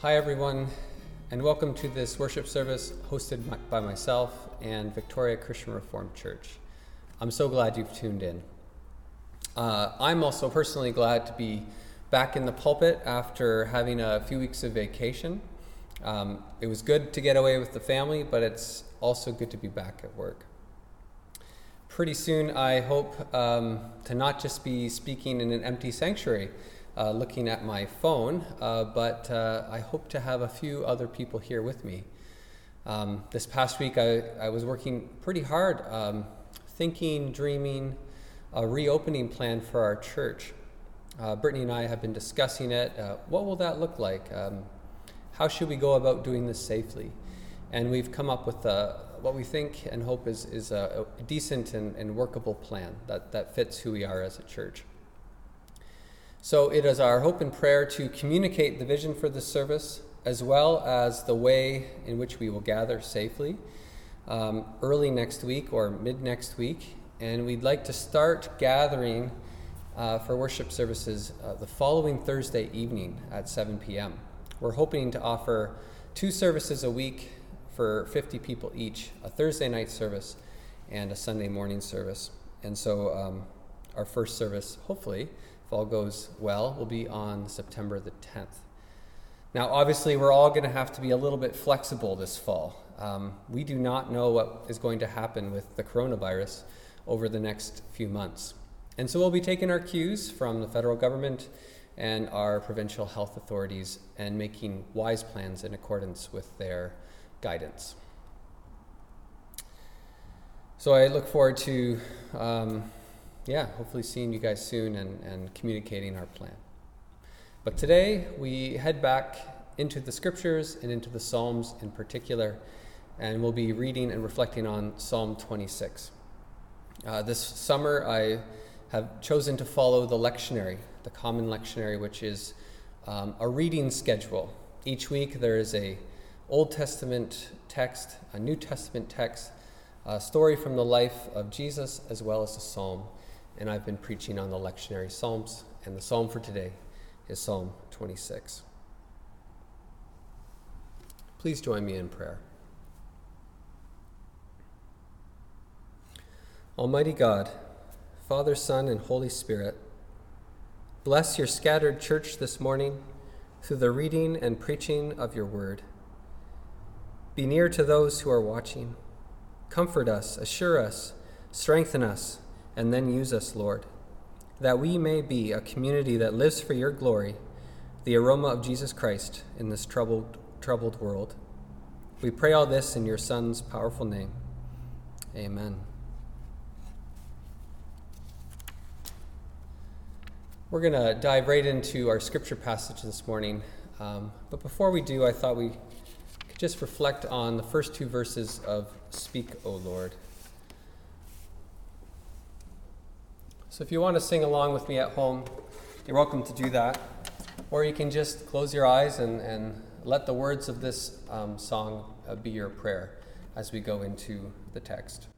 Hi, everyone, and welcome to this worship service hosted by myself and Victoria Christian Reformed Church. I'm so glad you've tuned in. Uh, I'm also personally glad to be back in the pulpit after having a few weeks of vacation. Um, it was good to get away with the family, but it's also good to be back at work. Pretty soon, I hope um, to not just be speaking in an empty sanctuary uh, looking at my phone, uh, but uh, I hope to have a few other people here with me. Um, this past week, I, I, was working pretty hard, um, thinking, dreaming, a reopening plan for our church. Uh, Brittany and I have been discussing it. Uh, what will that look like? Um, how should we go about doing this safely? And we've come up with a, what we think and hope is, is a, a decent and, and workable plan that, that fits who we are as a church. So it is our hope and prayer to communicate the vision for this service as well as the way in which we will gather safely um, early next week or mid next week. And we'd like to start gathering uh, for worship services uh, the following Thursday evening at 7 p.m. We're hoping to offer two services a week for 50 people each a Thursday night service and a Sunday morning service. And so um, our first service, hopefully, if all goes well, will be on September the 10th. Now, obviously, we're all going to have to be a little bit flexible this fall. Um, we do not know what is going to happen with the coronavirus over the next few months. And so we'll be taking our cues from the federal government and our provincial health authorities and making wise plans in accordance with their guidance. So I look forward to um, yeah, hopefully seeing you guys soon and, and communicating our plan. But today we head back into the scriptures and into the Psalms in particular, and we'll be reading and reflecting on Psalm 26. Uh, this summer I have chosen to follow the lectionary, the common lectionary, which is um, a reading schedule. Each week there is a Old Testament text, a New Testament text, a story from the life of Jesus, as well as a psalm and I've been preaching on the lectionary Psalms, and the psalm for today is Psalm 26. Please join me in prayer. Almighty God, Father, Son, and Holy Spirit, bless your scattered church this morning through the reading and preaching of your word. Be near to those who are watching. Comfort us, assure us, strengthen us and then use us, Lord, that we may be a community that lives for your glory, the aroma of Jesus Christ in this troubled, troubled world. We pray all this in your Son's powerful name. Amen. We're going to dive right into our scripture passage this morning. Um, but before we do, I thought we could just reflect on the first two verses of Speak, O Lord. So if you want to sing along with me at home, you're welcome to do that. Or you can just close your eyes and, and let the words of this um, song uh, be your prayer as we go into the text.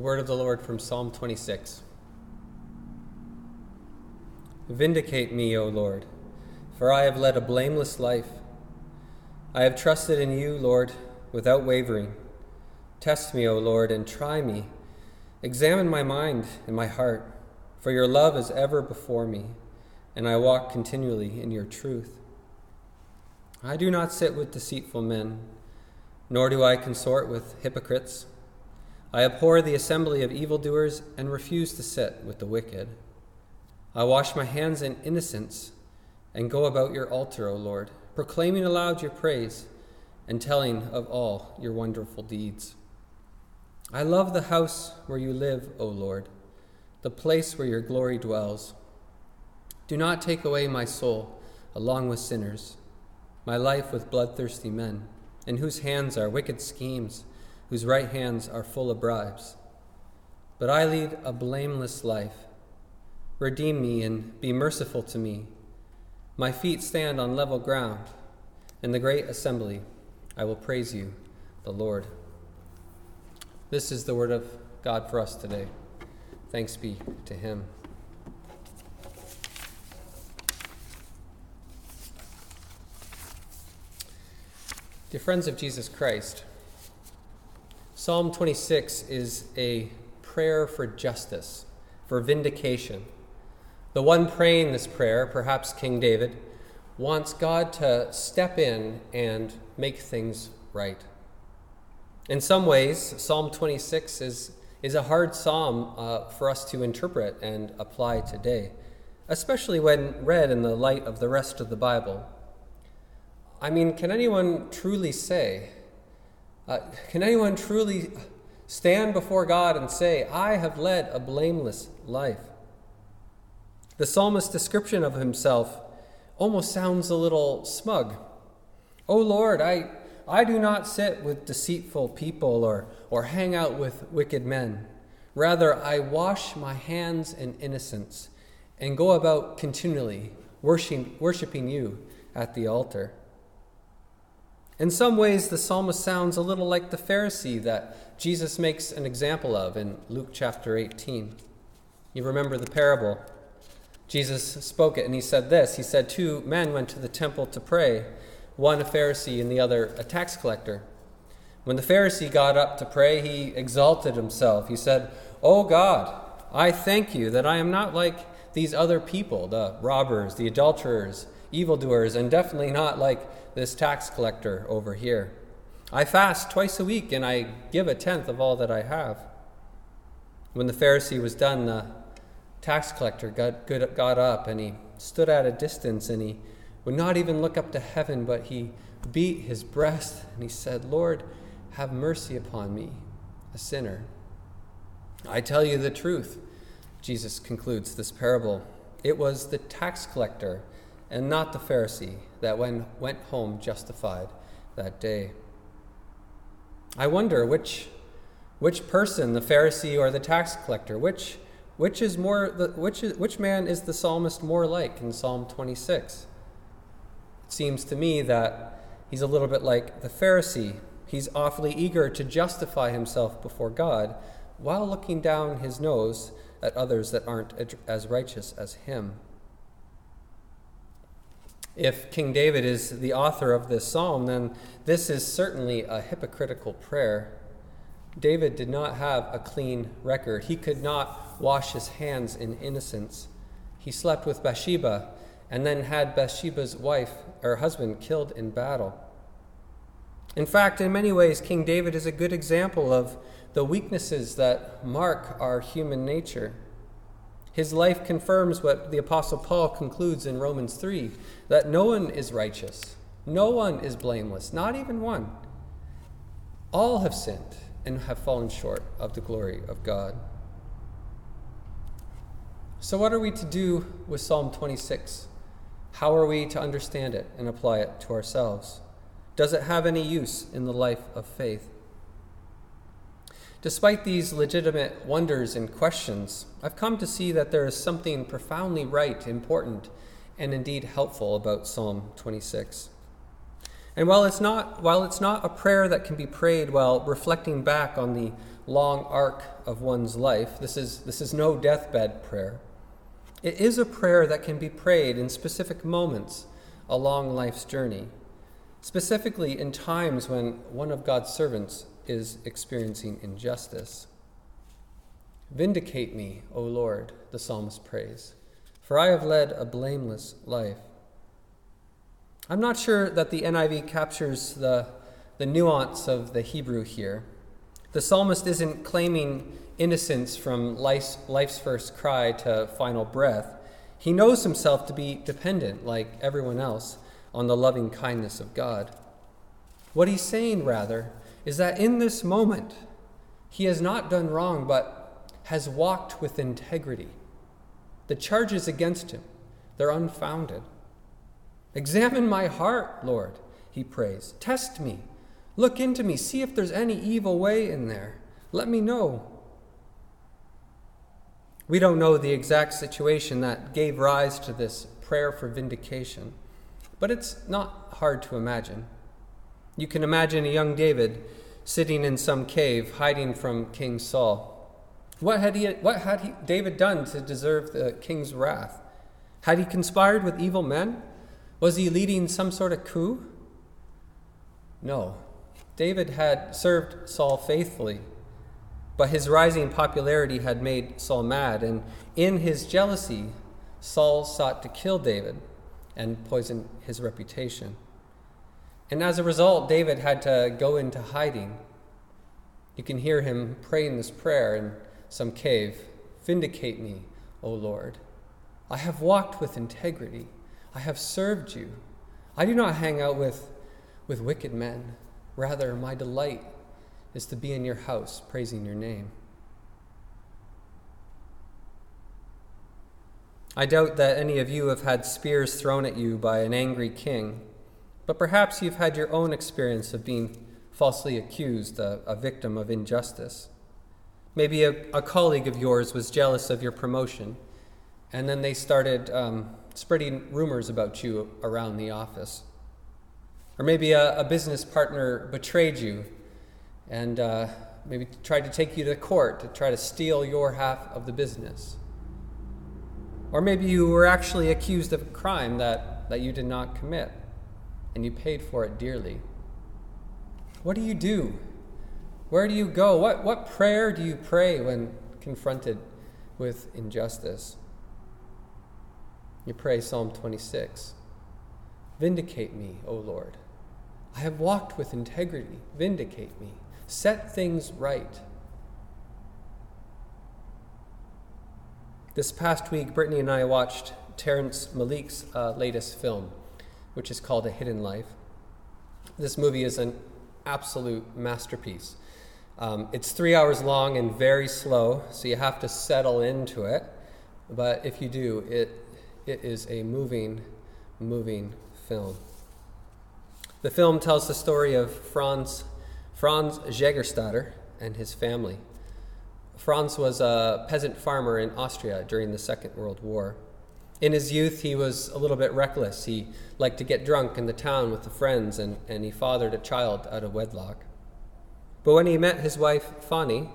The word of the Lord from Psalm 26. Vindicate me, O Lord, for I have led a blameless life. I have trusted in you, Lord, without wavering. Test me, O Lord, and try me. Examine my mind and my heart, for your love is ever before me, and I walk continually in your truth. I do not sit with deceitful men, nor do I consort with hypocrites. I abhor the assembly of evildoers and refuse to sit with the wicked. I wash my hands in innocence and go about your altar, O Lord, proclaiming aloud your praise and telling of all your wonderful deeds. I love the house where you live, O Lord, the place where your glory dwells. Do not take away my soul along with sinners, my life with bloodthirsty men, in whose hands are wicked schemes whose right hands are full of bribes. But I lead a blameless life. Redeem me and be merciful to me. My feet stand on level ground. In the great assembly, I will praise you, the Lord. This is the word of God for us today. Thanks be to him. Dear friends of Jesus Christ, Psalm 26 is a prayer for justice, for vindication. The one praying this prayer, perhaps King David, wants God to step in and make things right. In some ways, Psalm 26 is, is a hard psalm uh, for us to interpret and apply today, especially when read in the light of the rest of the Bible. I mean, can anyone truly say uh, can anyone truly stand before God and say, I have led a blameless life? The psalmist's description of himself almost sounds a little smug. Oh Lord, I, I do not sit with deceitful people or, or hang out with wicked men. Rather, I wash my hands in innocence and go about continually worshiping, worshiping you at the altar. In some ways, the psalmist sounds a little like the Pharisee that Jesus makes an example of in Luke chapter 18. You remember the parable. Jesus spoke it, and he said this He said, Two men went to the temple to pray, one a Pharisee and the other a tax collector. When the Pharisee got up to pray, he exalted himself. He said, Oh God, I thank you that I am not like these other people, the robbers, the adulterers, evildoers, and definitely not like this tax collector over here. I fast twice a week and I give a tenth of all that I have. When the Pharisee was done, the tax collector got, got up and he stood at a distance and he would not even look up to heaven, but he beat his breast and he said, Lord, have mercy upon me, a sinner. I tell you the truth, Jesus concludes this parable. It was the tax collector and not the Pharisee that when, went home justified that day. I wonder which, which person, the Pharisee or the tax collector, which, which, is more, which, is, which man is the psalmist more like in Psalm 26? It seems to me that he's a little bit like the Pharisee. He's awfully eager to justify himself before God while looking down his nose at others that aren't as righteous as him. If King David is the author of this psalm, then this is certainly a hypocritical prayer. David did not have a clean record. He could not wash his hands in innocence. He slept with Bathsheba and then had Bathsheba's wife or husband killed in battle. In fact, in many ways, King David is a good example of the weaknesses that mark our human nature. His life confirms what the Apostle Paul concludes in Romans 3 that no one is righteous, no one is blameless, not even one. All have sinned and have fallen short of the glory of God. So, what are we to do with Psalm 26? How are we to understand it and apply it to ourselves? Does it have any use in the life of faith? Despite these legitimate wonders and questions, I've come to see that there is something profoundly right, important, and indeed helpful about Psalm 26. And while it's not, while it's not a prayer that can be prayed while reflecting back on the long arc of one's life. This is, this is no deathbed prayer. It is a prayer that can be prayed in specific moments along life's journey, specifically in times when one of God's servants is experiencing injustice. Vindicate me, O Lord, the psalmist prays, for I have led a blameless life. I'm not sure that the NIV captures the, the nuance of the Hebrew here. The psalmist isn't claiming innocence from life's, life's first cry to final breath. He knows himself to be dependent, like everyone else, on the loving kindness of God. What he's saying, rather, is that in this moment, he has not done wrong, but has walked with integrity. The charges against him, they're unfounded. Examine my heart, Lord, he prays. Test me Look into me, see if there's any evil way in there. Let me know. We don't know the exact situation that gave rise to this prayer for vindication, but it's not hard to imagine. You can imagine a young David sitting in some cave, hiding from King Saul. What had, he, what had he, David done to deserve the king's wrath? Had he conspired with evil men? Was he leading some sort of coup? No. David had served Saul faithfully, but his rising popularity had made Saul mad, and in his jealousy, Saul sought to kill David and poison his reputation. And as a result, David had to go into hiding. You can hear him praying this prayer in some cave Vindicate me, O Lord. I have walked with integrity. I have served you. I do not hang out with, with wicked men. Rather, my delight is to be in your house, praising your name. I doubt that any of you have had spears thrown at you by an angry king, but perhaps you've had your own experience of being falsely accused, a, a victim of injustice. Maybe a, a, colleague of yours was jealous of your promotion, and then they started um, spreading rumors about you around the office. Or maybe a, a business partner betrayed you and uh, maybe tried to take you to court to try to steal your half of the business. Or maybe you were actually accused of a crime that, that you did not commit and you paid for it dearly. What do you do? Where do you go? What, what prayer do you pray when confronted with injustice? You pray Psalm 26 Vindicate me, O Lord. I have walked with integrity. Vindicate me. Set things right. This past week, Brittany and I watched Terrence Malick's uh, latest film, which is called A Hidden Life. This movie is an absolute masterpiece. Um, it's three hours long and very slow, so you have to settle into it. But if you do, it, it is a moving, moving film. The film tells the story of Franz, Franz Jägerstätter and his family. Franz was a peasant farmer in Austria during the Second World War. In his youth, he was a little bit reckless. He liked to get drunk in the town with the friends, and, and he fathered a child out of wedlock. But when he met his wife, Fanny,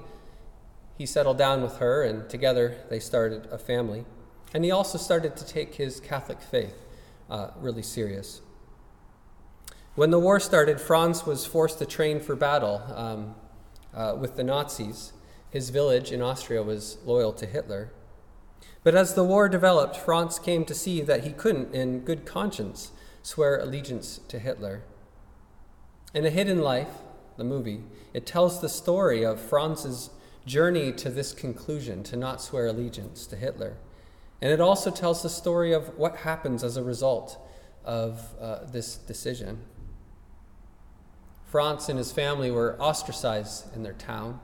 he settled down with her, and together they started a family. And he also started to take his Catholic faith uh, really serious. When the war started, Franz was forced to train for battle um, uh, with the Nazis. His village in Austria was loyal to Hitler. But as the war developed, Franz came to see that he couldn't, in good conscience, swear allegiance to Hitler. In A Hidden Life, the movie, it tells the story of Franz's journey to this conclusion to not swear allegiance to Hitler. And it also tells the story of what happens as a result of uh, this decision. Franz and his family were ostracized in their town.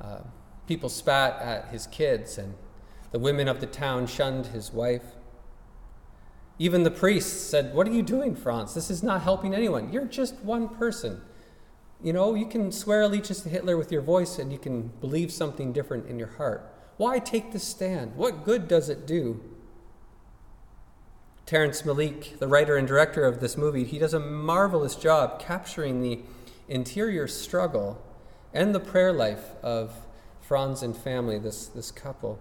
Uh, people spat at his kids, and the women of the town shunned his wife. Even the priests said, What are you doing, Franz? This is not helping anyone. You're just one person. You know, you can swear allegiance to Hitler with your voice and you can believe something different in your heart. Why take this stand? What good does it do? Terrence Malick, the writer and director of this movie, he does a marvelous job capturing the interior struggle and the prayer life of Franz and family, this, this couple.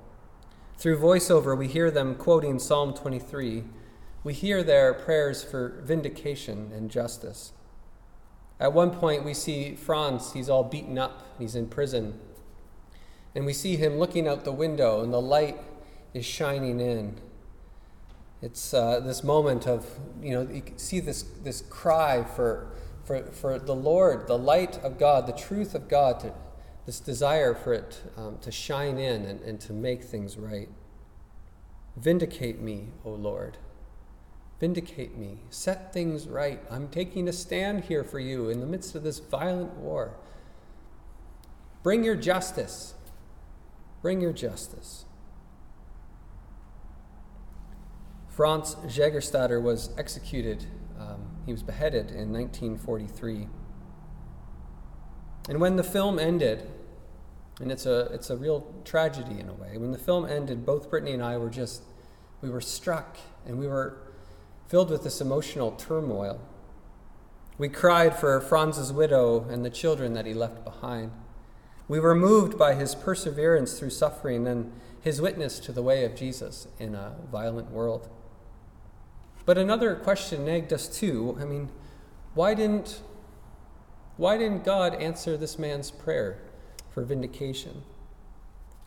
Through voiceover, we hear them quoting Psalm 23. We hear their prayers for vindication and justice. At one point, we see Franz, he's all beaten up, he's in prison. And we see him looking out the window, and the light is shining in. It's uh, this moment of, you know, you see this, this cry for, for, for the Lord, the light of God, the truth of God, to, this desire for it um, to shine in and, and to make things right. Vindicate me, O Lord. Vindicate me. Set things right. I'm taking a stand here for you in the midst of this violent war. Bring your justice. Bring your justice. Franz Jägerstätter was executed, um, he was beheaded in 1943. And when the film ended, and it's a, it's a real tragedy in a way, when the film ended, both Brittany and I were just, we were struck and we were filled with this emotional turmoil. We cried for Franz's widow and the children that he left behind. We were moved by his perseverance through suffering and his witness to the way of Jesus in a violent world. But another question nagged us too. I mean, why didn't why didn't God answer this man's prayer for vindication?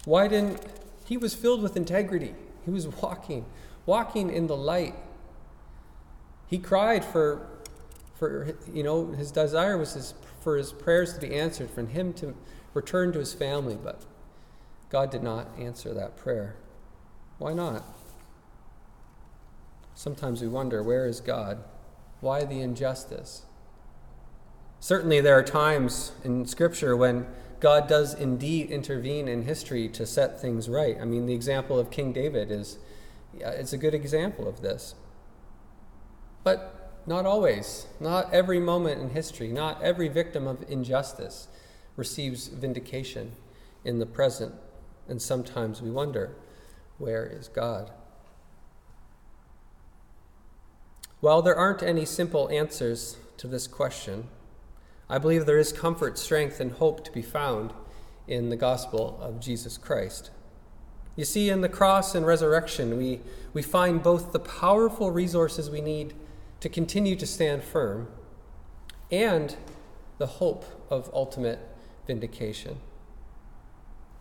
Why didn't he was filled with integrity. He was walking, walking in the light. He cried for for you know, his desire was his, for his prayers to be answered, for him to return to his family, but God did not answer that prayer. Why not? Sometimes we wonder where is God? Why the injustice? Certainly, there are times in Scripture when God does indeed intervene in history to set things right. I mean, the example of King David is uh, it's a good example of this. But not always. Not every moment in history, not every victim of injustice receives vindication in the present. And sometimes we wonder, where is God? While there aren't any simple answers to this question, I believe there is comfort, strength, and hope to be found in the gospel of Jesus Christ. You see, in the cross and resurrection, we, we find both the powerful resources we need to continue to stand firm and the hope of ultimate vindication.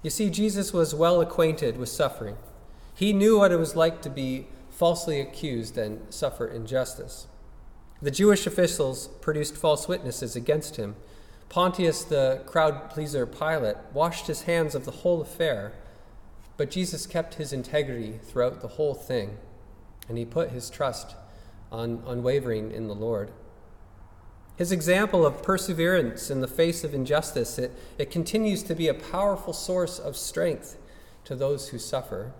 You see, Jesus was well acquainted with suffering. He knew what it was like to be falsely accused and suffer injustice. The Jewish officials produced false witnesses against him. Pontius, the crowd pleaser Pilate, washed his hands of the whole affair, but Jesus kept his integrity throughout the whole thing, and he put his trust on unwavering in the Lord. His example of perseverance in the face of injustice, it, it continues to be a powerful source of strength to those who suffer.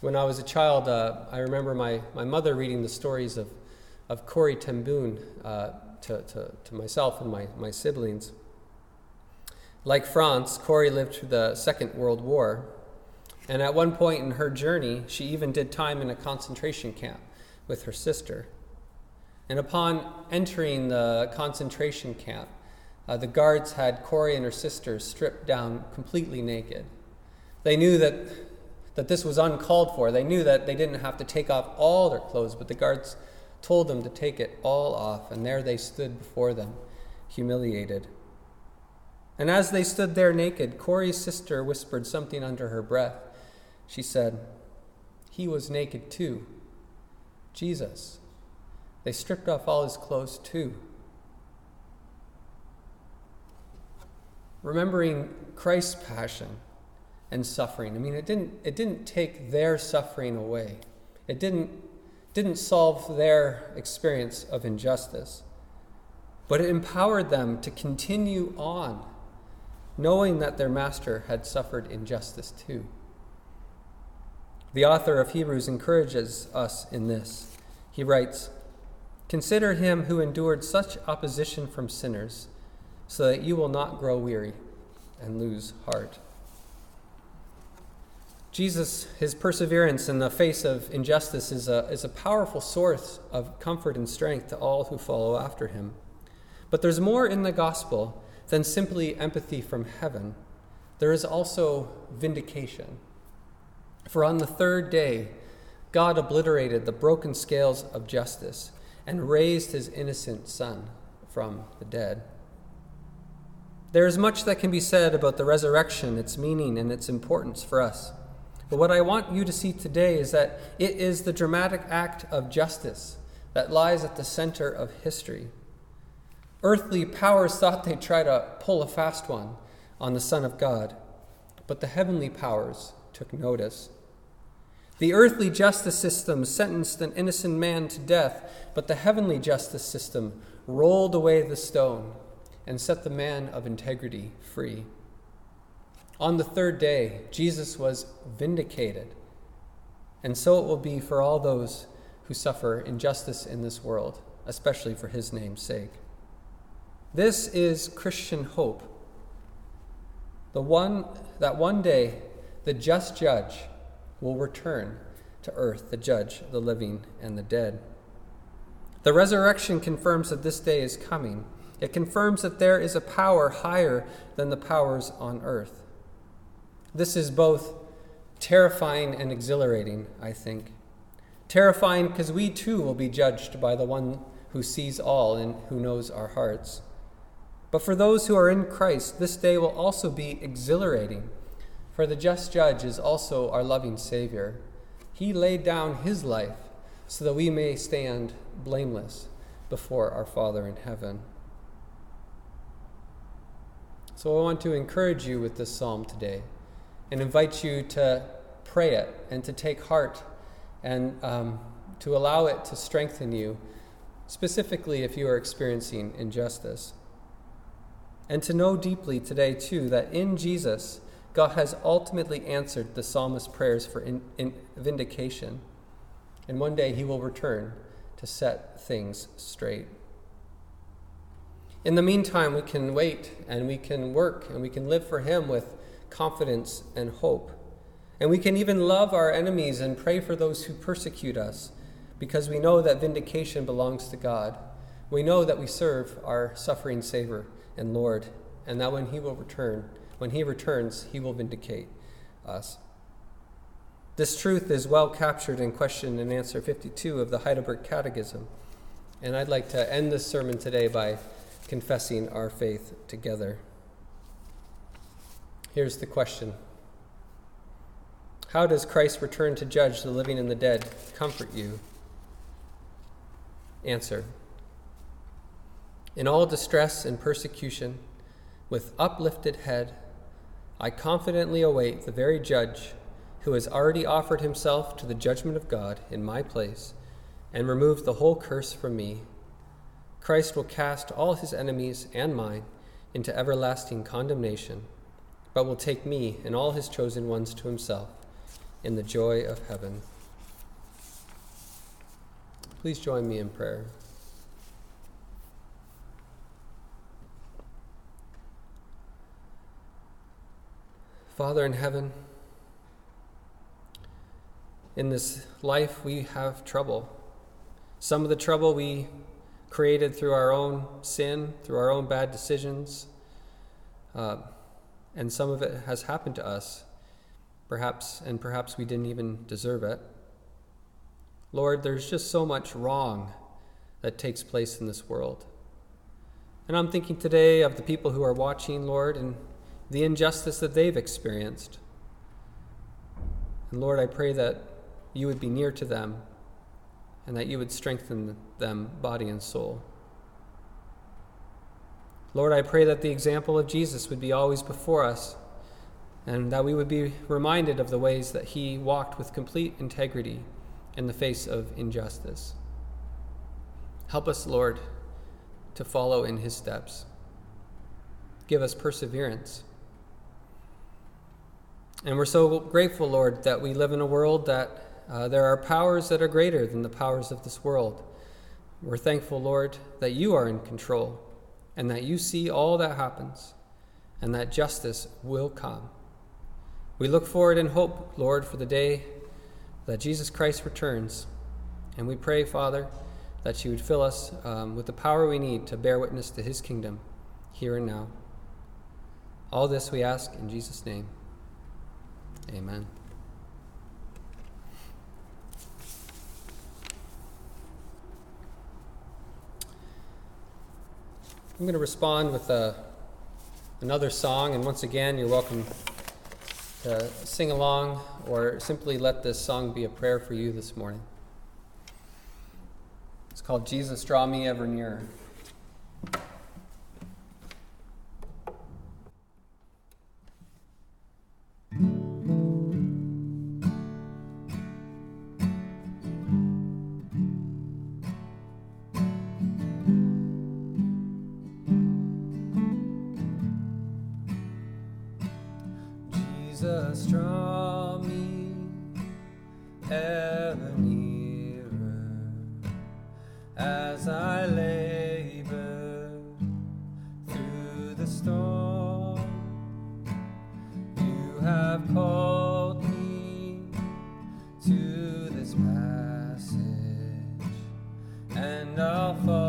When I was a child, uh, I remember my, my mother reading the stories of, of Corrie ten Boom uh, to, to, to myself and my, my siblings. Like Franz, Corrie lived through the Second World War, and at one point in her journey, she even did time in a concentration camp with her sister. And upon entering the concentration camp, uh, the guards had Corrie and her sister stripped down completely naked. They knew that that this was uncalled for. They knew that they didn't have to take off all their clothes, but the guards told them to take it all off, and there they stood before them, humiliated. And as they stood there naked, Corrie's sister whispered something under her breath. She said, He was naked too. Jesus. They stripped off all his clothes too. Remembering Christ's passion, and suffering. I mean, it didn't, it didn't take their suffering away, it didn't, didn't solve their experience of injustice, but it empowered them to continue on, knowing that their master had suffered injustice too. The author of Hebrews encourages us in this. He writes, Consider him who endured such opposition from sinners, so that you will not grow weary and lose heart. Jesus, his perseverance in the face of injustice is a, is a powerful source of comfort and strength to all who follow after him. But there's more in the gospel than simply empathy from heaven, there is also vindication. For on the third day, God obliterated the broken scales of justice and raised his innocent Son from the dead. There is much that can be said about the resurrection, its meaning, and its importance for us. But what I want you to see today is that it is the dramatic act of justice that lies at the center of history. Earthly powers thought they'd try to pull a fast one on the Son of God, but the heavenly powers took notice. The earthly justice system sentenced an innocent man to death, but the heavenly justice system rolled away the stone and set the man of integrity free. On the third day, Jesus was vindicated, and so it will be for all those who suffer injustice in this world, especially for his name's sake. This is Christian hope. The one that one day the just judge will return to earth, the judge the living and the dead. The resurrection confirms that this day is coming. It confirms that there is a power higher than the powers on earth. This is both terrifying and exhilarating, I think. Terrifying because we too will be judged by the one who sees all and who knows our hearts. But for those who are in Christ, this day will also be exhilarating, for the just judge is also our loving Savior. He laid down his life so that we may stand blameless before our Father in heaven. So I want to encourage you with this psalm today and invite you to pray it and to take heart and um, to allow it to strengthen you, specifically if you are experiencing injustice. And to know deeply today, too, that in Jesus, God has ultimately answered the psalmist's prayers for in, in vindication. And one day he will return to set things straight. In the meantime, we can wait and we can work and we can live for him with confidence and hope. And we can even love our enemies and pray for those who persecute us because we know that vindication belongs to God. We know that we serve our suffering Savior and Lord, and that when He will return, when He returns, He will vindicate us. This truth is well captured in question and answer 52 of the Heidelberg Catechism. And I'd like to end this sermon today by confessing our faith together. Here's the question How does Christ return to judge the living and the dead comfort you? Answer In all distress and persecution, with uplifted head, I confidently await the very judge who has already offered himself to the judgment of God in my place and removed the whole curse from me. Christ will cast all his enemies and mine into everlasting condemnation but will take me and all his chosen ones to himself in the joy of heaven. Please join me in prayer. Father in heaven, in this life we have trouble. Some of the trouble we created through our own sin, through our own bad decisions. Uh, and some of it has happened to us, perhaps, and perhaps we didn't even deserve it. Lord, there's just so much wrong that takes place in this world. And I'm thinking today of the people who are watching, Lord, and the injustice that they've experienced. And Lord, I pray that you would be near to them and that you would strengthen them, body and soul. Lord, I pray that the example of Jesus would be always before us and that we would be reminded of the ways that he walked with complete integrity in the face of injustice. Help us, Lord, to follow in his steps. Give us perseverance. And we're so grateful, Lord, that we live in a world that uh, there are powers that are greater than the powers of this world. We're thankful, Lord, that you are in control and that you see all that happens, and that justice will come. We look forward in hope, Lord, for the day that Jesus Christ returns. And we pray, Father, that you would fill us um, with the power we need to bear witness to his kingdom here and now. All this we ask in Jesus' name. Amen. I'm going to respond with a, uh, another song, and once again, you're welcome to sing along or simply let this song be a prayer for you this morning. It's called Jesus Draw Me Ever Nearer. to this passage, and I'll follow.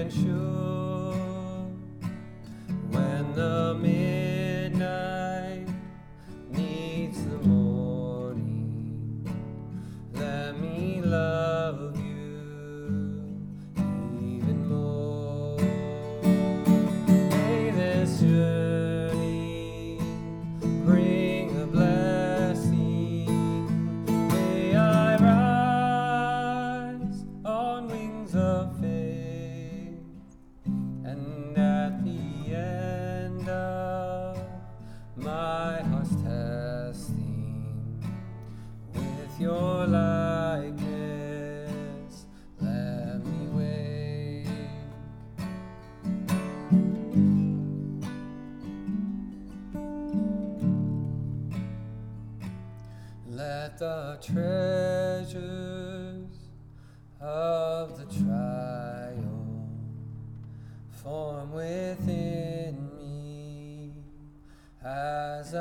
and sure.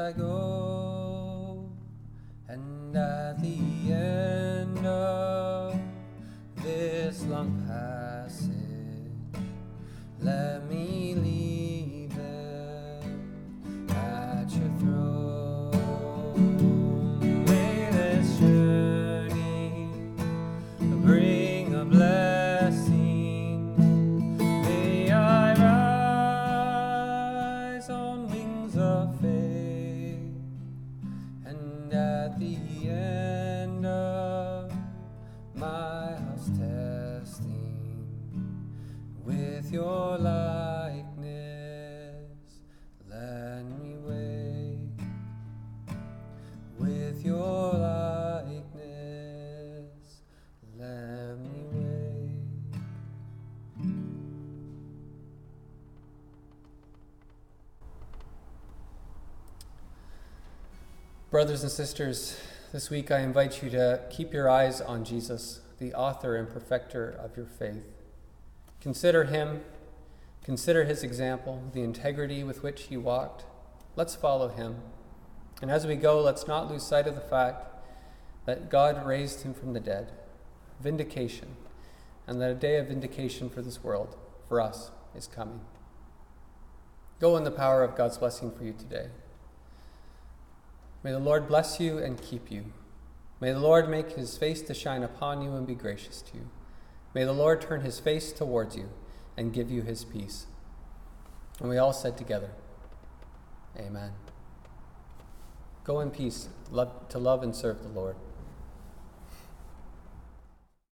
I go. Brothers and sisters, this week I invite you to keep your eyes on Jesus, the author and perfecter of your faith. Consider him, consider his example, the integrity with which he walked. Let's follow him. And as we go, let's not lose sight of the fact that God raised him from the dead, vindication, and that a day of vindication for this world, for us, is coming. Go in the power of God's blessing for you today. May the Lord bless you and keep you. May the Lord make his face to shine upon you and be gracious to you. May the Lord turn his face towards you and give you his peace. And we all said together, Amen. Go in peace love, to love and serve the Lord.